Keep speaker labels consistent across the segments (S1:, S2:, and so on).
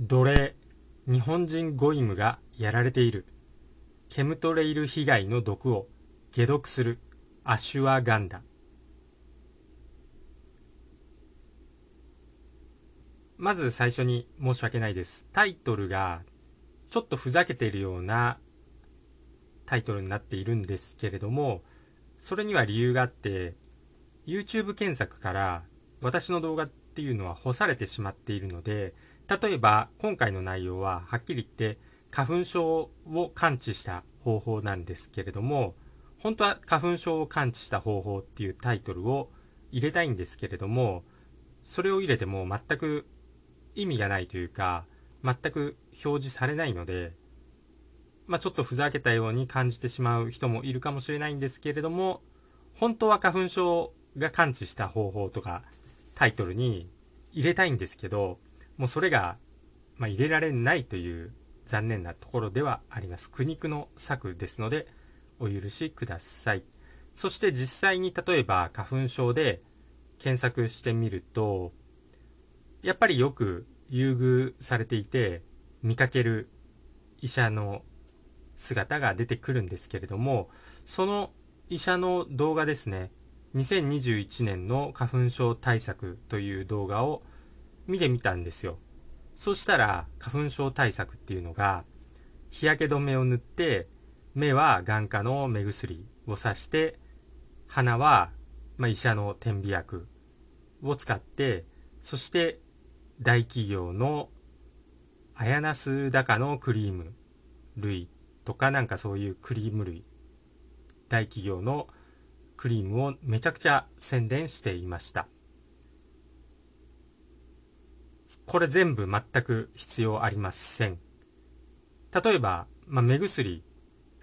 S1: 奴隷日本人ゴイムがやられている。ケムトレイル被害の毒を解毒する。アシュワガンダ。まず最初に申し訳ないです。タイトルがちょっとふざけているようなタイトルになっているんですけれどもそれには理由があって YouTube 検索から私の動画っていうのは干されてしまっているので例えば今回の内容ははっきり言って花粉症を感知した方法なんですけれども本当は花粉症を感知した方法っていうタイトルを入れたいんですけれどもそれを入れても全く意味がないというか全く表示されないのでまあ、ちょっとふざけたように感じてしまう人もいるかもしれないんですけれども本当は花粉症が感知した方法とかタイトルに入れたいんですけどもうそれが、まあ、入れられないという残念なところではあります。苦肉の策ですのでお許しください。そして実際に例えば花粉症で検索してみるとやっぱりよく優遇されていて見かける医者の姿が出てくるんですけれどもその医者の動画ですね2021年の花粉症対策という動画を見てみたんですよ。そしたら花粉症対策っていうのが日焼け止めを塗って目は眼科の目薬をさして鼻は、まあ、医者の点鼻薬を使ってそして大企業のアヤナス高のクリーム類とかなんかそういうクリーム類大企業のクリームをめちゃくちゃ宣伝していました。これ全部全く必要ありません。例えば、まあ、目薬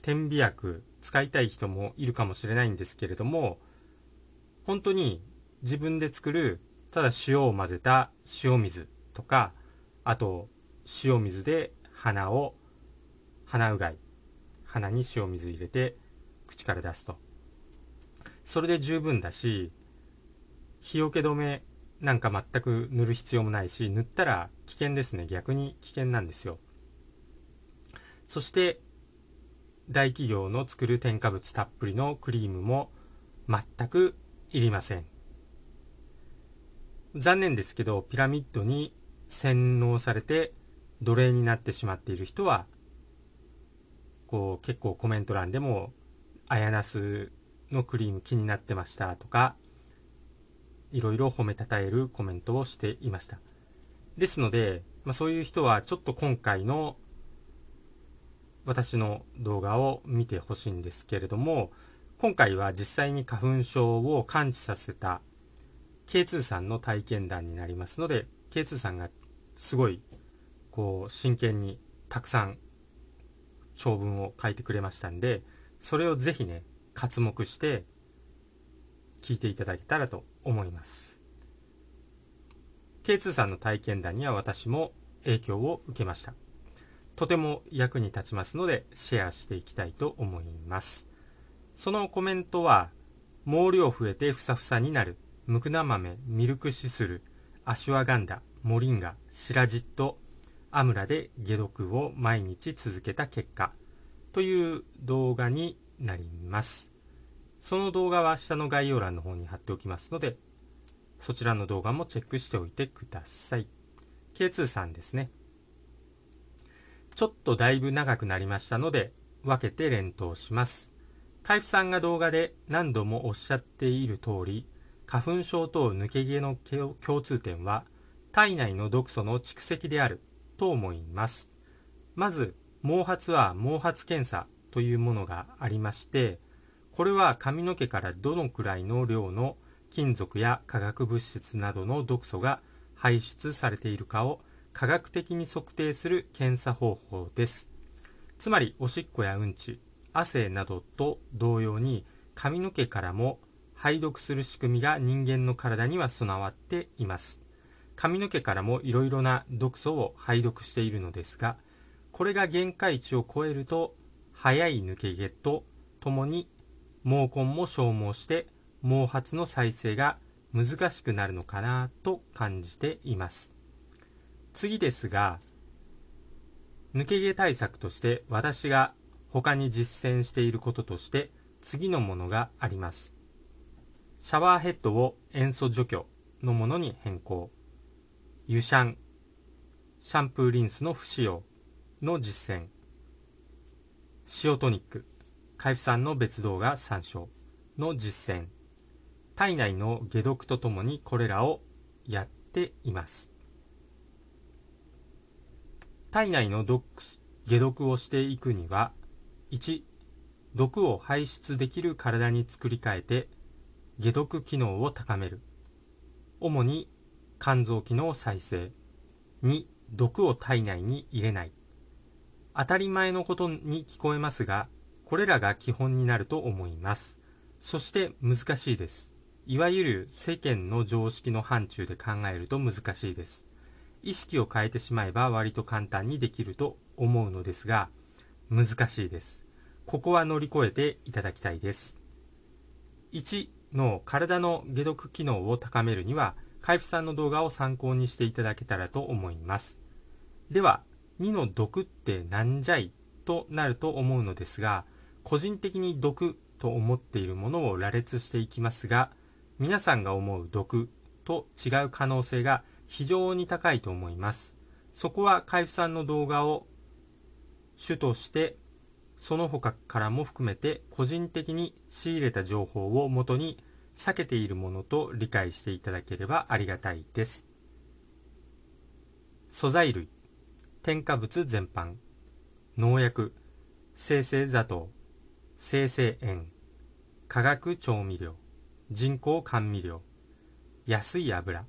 S1: 点鼻薬使いたい人もいるかもしれないんですけれども本当に自分で作るただ塩を混ぜた塩水とかあと塩水で鼻を鼻うがい鼻に塩水入れて口から出すと。それで十分だし日よけ止めなんか全く塗る必要もないし塗ったら危険ですね。逆に危険なんですよ。そして大企業の作る添加物たっぷりのクリームも全くいりません。残念ですけどピラミッドに洗脳されて奴隷になってしまっている人はこう結構コメント欄でも「あやなすのクリーム気になってました」とかいろいろ褒めたたえるコメントをしていました。ですので、まあ、そういう人はちょっと今回の私の動画を見てほしいんですけれども今回は実際に花粉症を感知させた K2 さんの体験談になりますので K2 さんがすごいこう真剣にたくさん長文を書いてくれましたんでそれをぜひね刮目して聞いていただけたらと思います。K2 さんの体験談には私も影響を受けました。とても役に立ちますのでシェアしていきたいと思います。そのコメントは毛量増えてふさふさになる。ムクナ豆ミルクシスルアシュワガンダモリンガシラジットアムラで解毒を毎日続けた結果。という動画になります。その動画は下の概要欄の方に貼っておきますので、そちらの動画もチェックしておいてください。K2 さんですね。ちょっとだいぶ長くなりましたので、分けて連投します。海部さんが動画で何度もおっしゃっている通り、花粉症と抜け毛の共通点は、体内の毒素の蓄積であると思います。まず、毛髪は毛髪検査というものがありまして、これは髪の毛からどのくらいの量の金属や化学物質などの毒素が排出されているかを科学的に測定する検査方法です。つまり、おしっこやうんち、汗などと同様に髪の毛からも排毒する仕組みが人間の体には備わっています。髪の毛からもいろいろな毒素を排毒しているのですがこれが限界値を超えると早い抜け毛とともに毛根も消耗して毛髪の再生が難しくなるのかなと感じています次ですが抜け毛対策として私が他に実践していることとして次のものがあります。シャワーヘッドを塩素除去のものに変更。湯シャン、シャンプーリンスの不使用の実践。塩トニック、海部酸の別動画参照の実践。体内の解毒とともにこれらをやっています。体内の毒解毒をしていくには、1、毒を排出できる体に作り変えて、解毒機能を高める。主に肝臓機能再生。2、毒を体内に入れない。当たり前のことに聞こえますが、これらが基本になると思います。そして難しいです。いわゆる世間の常識の範疇で考えると難しいです。意識を変えてしまえば割と簡単にできると思うのですが、難しいです。ここは乗り越えていただきたいです。1の体の解毒機能を高めるには、海部さんの動画を参考にしていただけたらと思います。では、2の毒ってなんじゃいとなると思うのですが、個人的に毒と思っているものを羅列していきますが、皆さんが思う毒と違う可能性が非常に高いと思います。そこは海部さんの動画を主として、その他からも含めて個人的に仕入れた情報をもとに避けているものと理解していただければありがたいです。素材類、添加物全般、農薬、生成砂糖、生成塩、化学調味料、人工甘味料、安い油、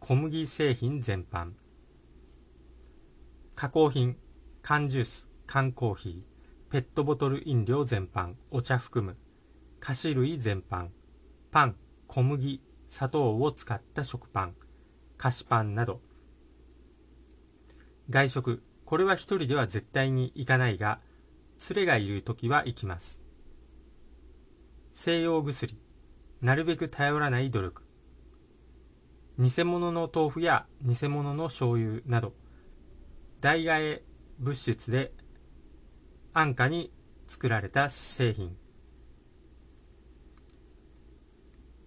S1: 小麦製品全般、加工品、缶ジュース、缶コーヒー、ペットボトル飲料全般、お茶含む、菓子類全般、パン、小麦、砂糖を使った食パン、菓子パンなど、外食、これは一人では絶対に行かないが、連れがいる時は行きます。西洋薬、なるべく頼らない努力。偽物の豆腐や偽物の醤油など、代替え物質で安価に作られた製品。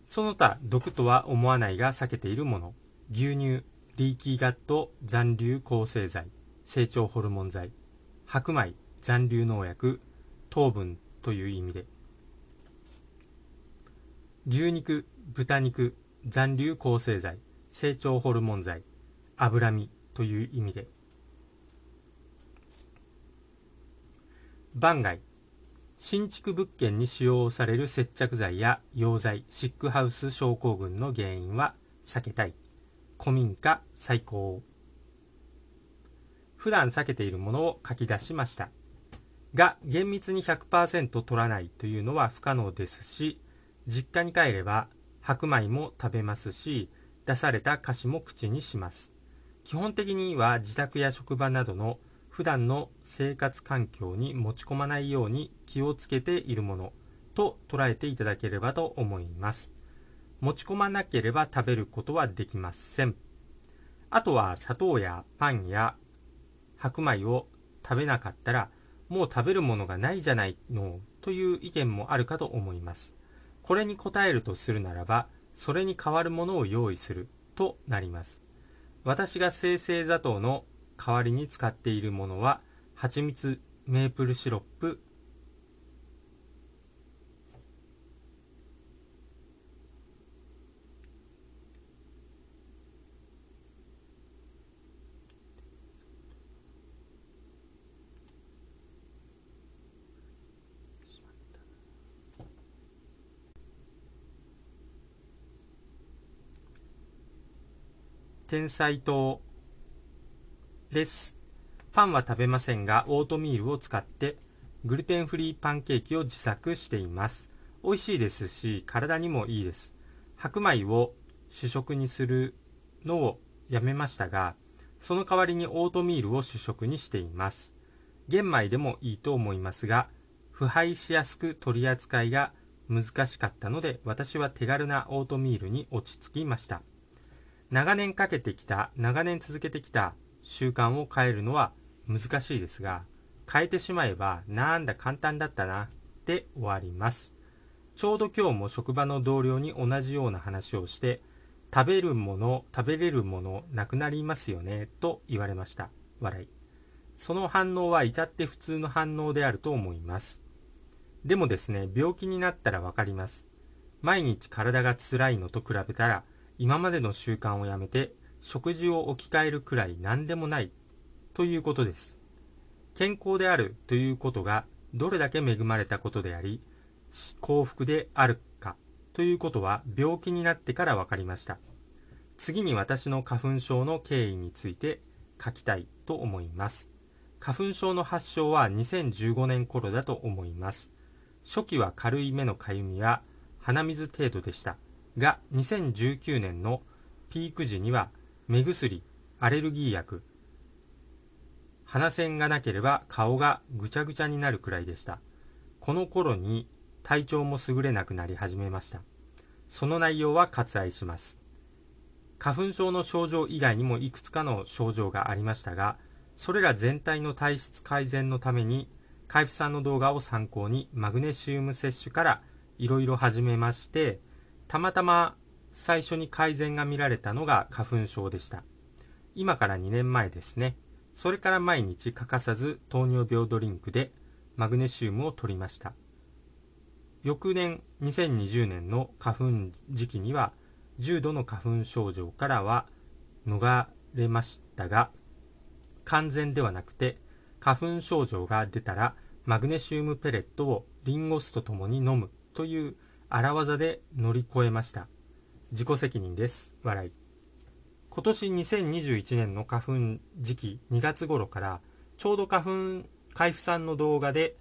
S1: その他、毒とは思わないが避けているもの。牛乳、リーキーガット残留抗生剤、成長ホルモン剤、白米、残留農薬、糖分という意味で。牛肉、豚肉、残留抗生剤、成長ホルモン剤、脂身という意味で。番外、新築物件に使用される接着剤や溶剤、シックハウス症候群の原因は避けたい。古民家最高。普段避けているものを書き出しました。が、厳密に100%取らないというのは不可能ですし、実家に帰れば白米も食べますし、出された菓子も口にします。基本的には自宅や職場などの普段の生活環境に持ち込まないように気をつけているものと捉えていただければと思います。持ち込まなければ食べることはできません。あとは砂糖やパンや白米を食べなかったらもう食べるものがないじゃないのという意見もあるかと思います。これに答えるとするならば、それに代わるものを用意するとなります。私が生成砂糖の代わりに使っているものは、蜂蜜、メープルシロップ、天才糖です。パンは食べませんが、オートミールを使ってグルテンフリーパンケーキを自作しています。美味しいですし、体にもいいです。白米を主食にするのをやめましたが、その代わりにオートミールを主食にしています。玄米でもいいと思いますが、腐敗しやすく取り扱いが難しかったので、私は手軽なオートミールに落ち着きました。長年かけてきた、長年続けてきた習慣を変えるのは難しいですが、変えてしまえばなんだ簡単だったなで終わります。ちょうど今日も職場の同僚に同じような話をして、食べるもの、食べれるものなくなりますよねと言われました。笑い。その反応は至って普通の反応であると思います。でもですね、病気になったらわかります。毎日体が辛いのと比べたら、今までの習慣をやめて、食事を置き換えるくらい何でもないということです。健康であるということがどれだけ恵まれたことであり、幸福であるかということは病気になってから分かりました。次に私の花粉症の経緯について書きたいと思います。花粉症の発症は2015年頃だと思います。初期は軽い目のかゆみや鼻水程度でした。が、2019年のピーク時には目薬、アレルギー薬、鼻線がなければ顔がぐちゃぐちゃになるくらいでした。この頃に体調も優れなくなり始めました。その内容は割愛します。花粉症の症状以外にもいくつかの症状がありましたが、それら全体の体質改善のために、海部さんの動画を参考にマグネシウム摂取からいろいろ始めまして、たまたま最初に改善が見られたのが花粉症でした。今から2年前ですね。それから毎日欠かさず糖尿病ドリンクでマグネシウムを取りました。翌年2020年の花粉時期には重度の花粉症状からは逃れましたが完全ではなくて花粉症状が出たらマグネシウムペレットをリンゴ酢とともに飲むという荒技で乗り越えました。自己責任です。笑い。今年2021年の花粉時期2月頃からちょうど花粉海部さんの動画で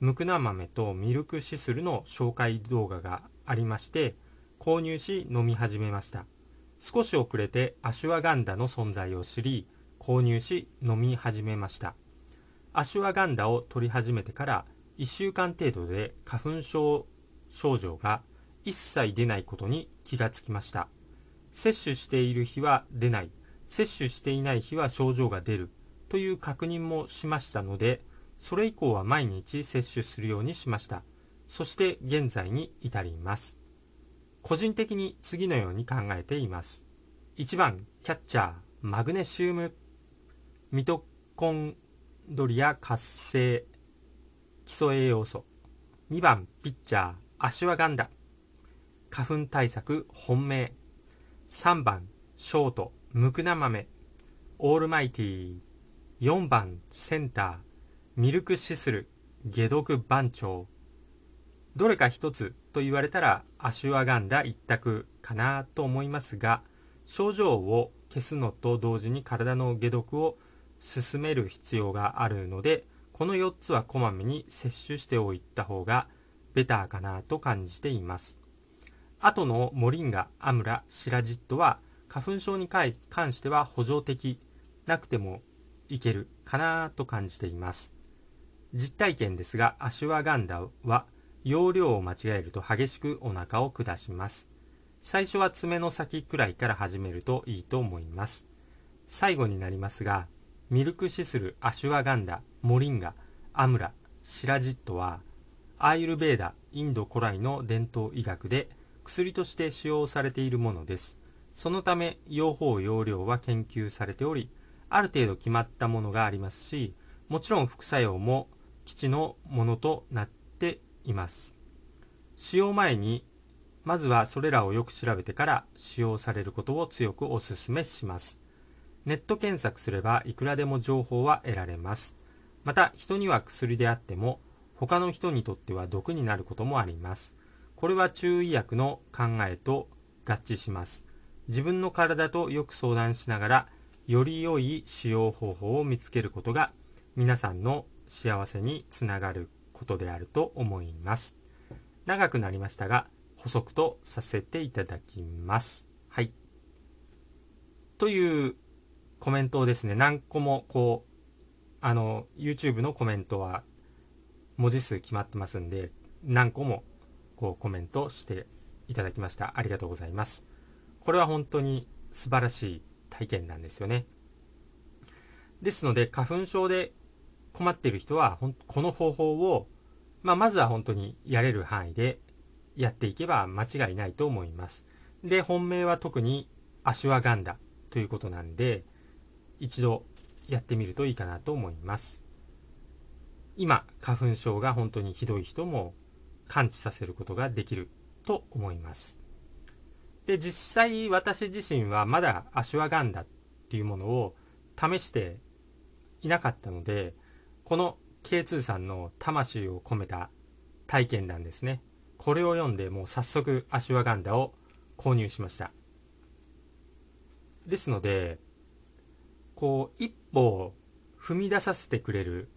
S1: ムクナ豆とミルクシスルの紹介動画がありまして購入し飲み始めました。少し遅れてアシュワガンダの存在を知り購入し飲み始めました。アシュワガンダを取り始めてから1週間程度で花粉症症状が一切出ないことに気がつきました摂取している日は出ない、摂取していない日は症状が出るという確認もしましたので、それ以降は毎日摂取するようにしました。そして現在に至ります。個人的に次のように考えています。1番、キャッチャー、マグネシウム、ミトコンドリア活性、基礎栄養素。2番、ピッチャー、アシュワガンダ、花粉対策本命。3番ショート。ムクナ豆。オールマイティ4番センター。ミルクシスル。解毒番長。どれか一つと言われたらアシュワガンダ一択かなと思いますが症状を消すのと同時に体の解毒を進める必要があるのでこの4つはこまめに摂取しておいた方がベターかなと感じています後のモリンガ、アムラ、シラジットは花粉症に関しては補助的なくてもいけるかなと感じています。実体験ですが、アシュワガンダは容量を間違えると激しくお腹を下します。最初は爪の先くらいから始めるといいと思います。最後になりますが、ミルクシスル、アシュワガンダ、モリンガ、アムラ、シラジットは、アーユルベーダ、インド古来の伝統医学で薬として使用されているものです。そのため、用法用量は研究されており、ある程度決まったものがありますし、もちろん副作用も基地のものとなっています。使用前に、まずはそれらをよく調べてから使用されることを強くお勧めします。ネット検索すればいくらでも情報は得られます。また、人には薬であっても、他の人にとっては毒になることもあります。これは中医薬の考えと合致します。自分の体とよく相談しながら、より良い使用方法を見つけることが皆さんの幸せにつながることであると思います。長くなりましたが、補足とさせていただきます。はい。というコメントをですね、何個もこう、あの、YouTube のコメントは文字数決まってますんで、何個もこうコメントしていただきました。ありがとうございます。これは本当に素晴らしい体験なんですよね。ですので、花粉症で困っている人は、この方法を、まあ、まずは本当にやれる範囲でやっていけば間違いないと思います。で、本命は特にアシュワガンダということなんで、一度やってみるといいかなと思います。今、花粉症が本当にひどい人も感知させることができると思います。で、実際私自身はまだアシュワガンダっていうものを試していなかったので、この K2 さんの魂を込めた体験談ですね。これを読んでもう早速アシュワガンダを購入しました。ですので、こう、一歩踏み出させてくれる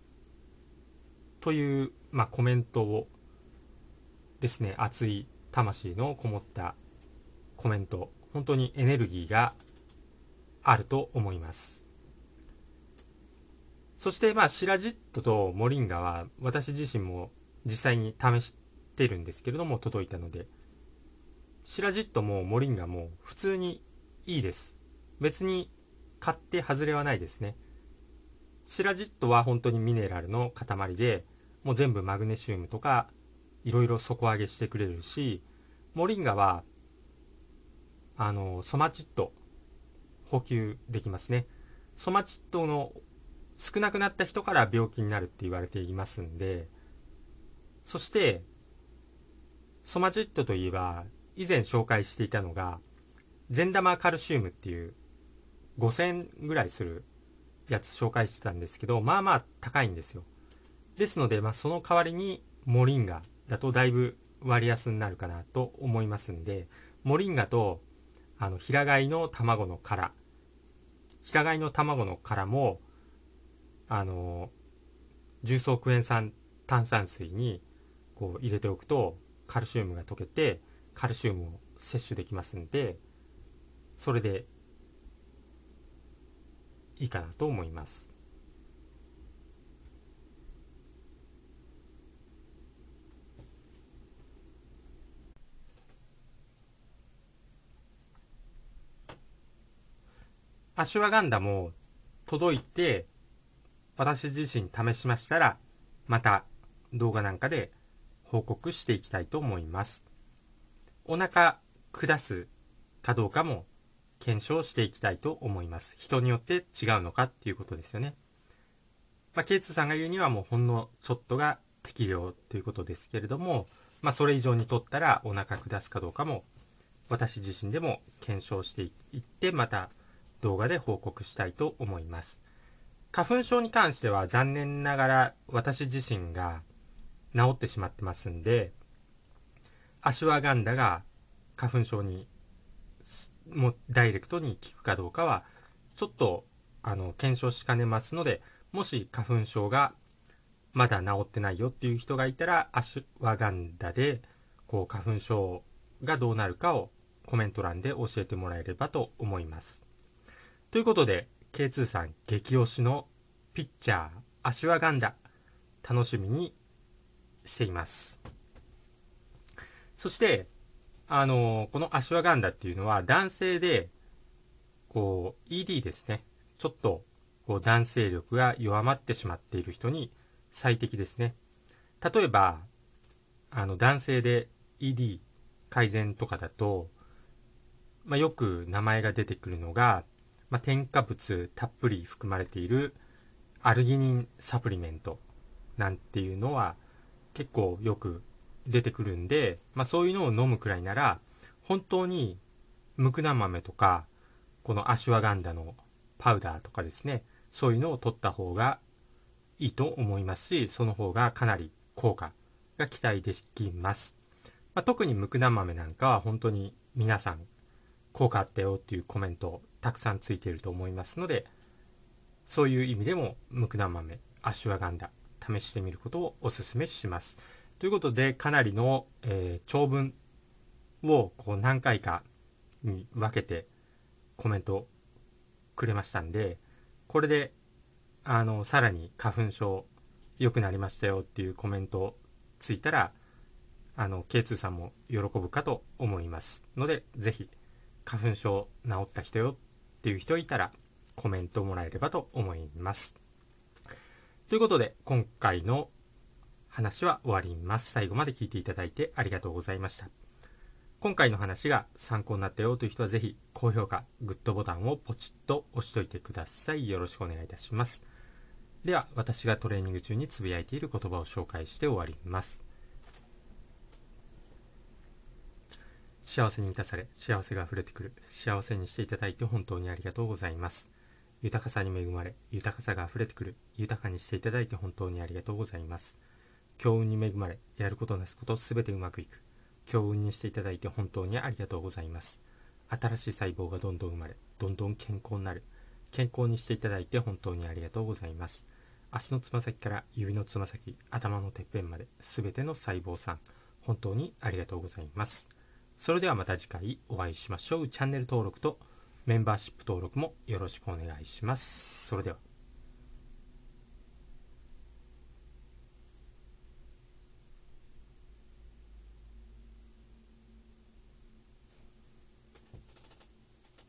S1: という、まあ、コメントをですね、熱い魂のこもったコメント、本当にエネルギーがあると思います。そして、まあ、シラジットとモリンガは私自身も実際に試してるんですけれども届いたので、シラジットもモリンガも普通にいいです。別に買って外れはないですね。シラジットは本当にミネラルの塊で、もう全部マグネシウムとか、いろいろ底上げしてくれるし、モリンガは、あの、ソマチット、補給できますね。ソマチットの少なくなった人から病気になるって言われていますんで、そして、ソマチットといえば、以前紹介していたのが、善玉カルシウムっていう5000ぐらいするやつ紹介してたんですけど、まあまあ高いんですよ。ですので、まあその代わりにモリンガだとだいぶ割安になるかなと思いますんで、モリンガと、あの、平飼いの卵の殻、平飼いの卵の殻も、あの、重曹クエン酸炭酸水にこう入れておくとカルシウムが溶けてカルシウムを摂取できますんでそれでいいかなと思います。アシュワガンダも届いて私自身試しましたらまた動画なんかで報告していきたいと思います。お腹下すかどうかも検証していきたいと思います。人によって違うのかっていうことですよね。まあ、ケイツさんが言うにはもうほんのちょっとが適量ということですけれども、まあ、それ以上にとったらお腹下すかどうかも私自身でも検証していってまた動画で報告したいと思います。花粉症に関しては残念ながら私自身が治ってしまってますんで、アシュワガンダが花粉症にもダイレクトに効くかどうかはちょっとあの検証しかねますのでもし花粉症がまだ治ってないよっていう人がいたらアシュワガンダでこう花粉症がどうなるかをコメント欄で教えてもらえればと思います。ということで K2 さん激推しのピッチャー、アシュワガンダ、楽しみにしています。そして、あのこのアシュワガンダっていうのは男性で、こう、ED ですね。ちょっと、こう、男性力が弱まってしまっている人に最適ですね。例えば、あの、男性で ED 改善とかだと、まあ、よく名前が出てくるのが、まあ、添加物たっぷり含まれているアルギニンサプリメントなんていうのは結構よく出てくるんで、まあ、そういうのを飲むくらいなら本当にムクナ豆とかこのアシュワガンダのパウダーとかですねそういうのを取った方がいいと思いますしその方がかなり効果が期待できます、まあ、特にムクナ豆なんかは本当に皆さん効果あったよっていうコメントたくさんついていると思いますので、そういう意味でも、ムクナ豆、アシュワガンダ、試してみることをお勧めします。ということで、かなりの、えー、長文をこう何回かに分けてコメントくれましたんで、これで、あの、さらに花粉症良くなりましたよっていうコメントついたら、あの、K2 さんも喜ぶかと思いますので、ぜひ、花粉症治った人よっていう人いたら、コメントもらえればと思います。ということで、今回の話は終わります。最後まで聞いていただいてありがとうございました。今回の話が参考になったよという人はぜひ高評価、グッドボタンをポチッと押しといてください。よろしくお願いいたします。では、私がトレーニング中につぶやいている言葉を紹介して終わります。幸せに満たされ、幸せが溢れてくる。幸せにしていただいて本当にありがとうございます。豊かさに恵まれ、豊かさが溢れてくる。豊かにしていただいて本当にありがとうございます。強運に恵まれ、やることなすことすべてうまくいく。強運にしていただいて本当にありがとうございます。新しい細胞がどんどん生まれ、どんどん健康になる。健康にしていただいて本当にありがとうございます。足のつま先から指のつま先、頭のてっぺんまで、すべての細胞さん、本当にありがとうございます。それではまた次回お会いしましょう。チャンネル登録とメンバーシップ登録もよろしくお願いします。それでは。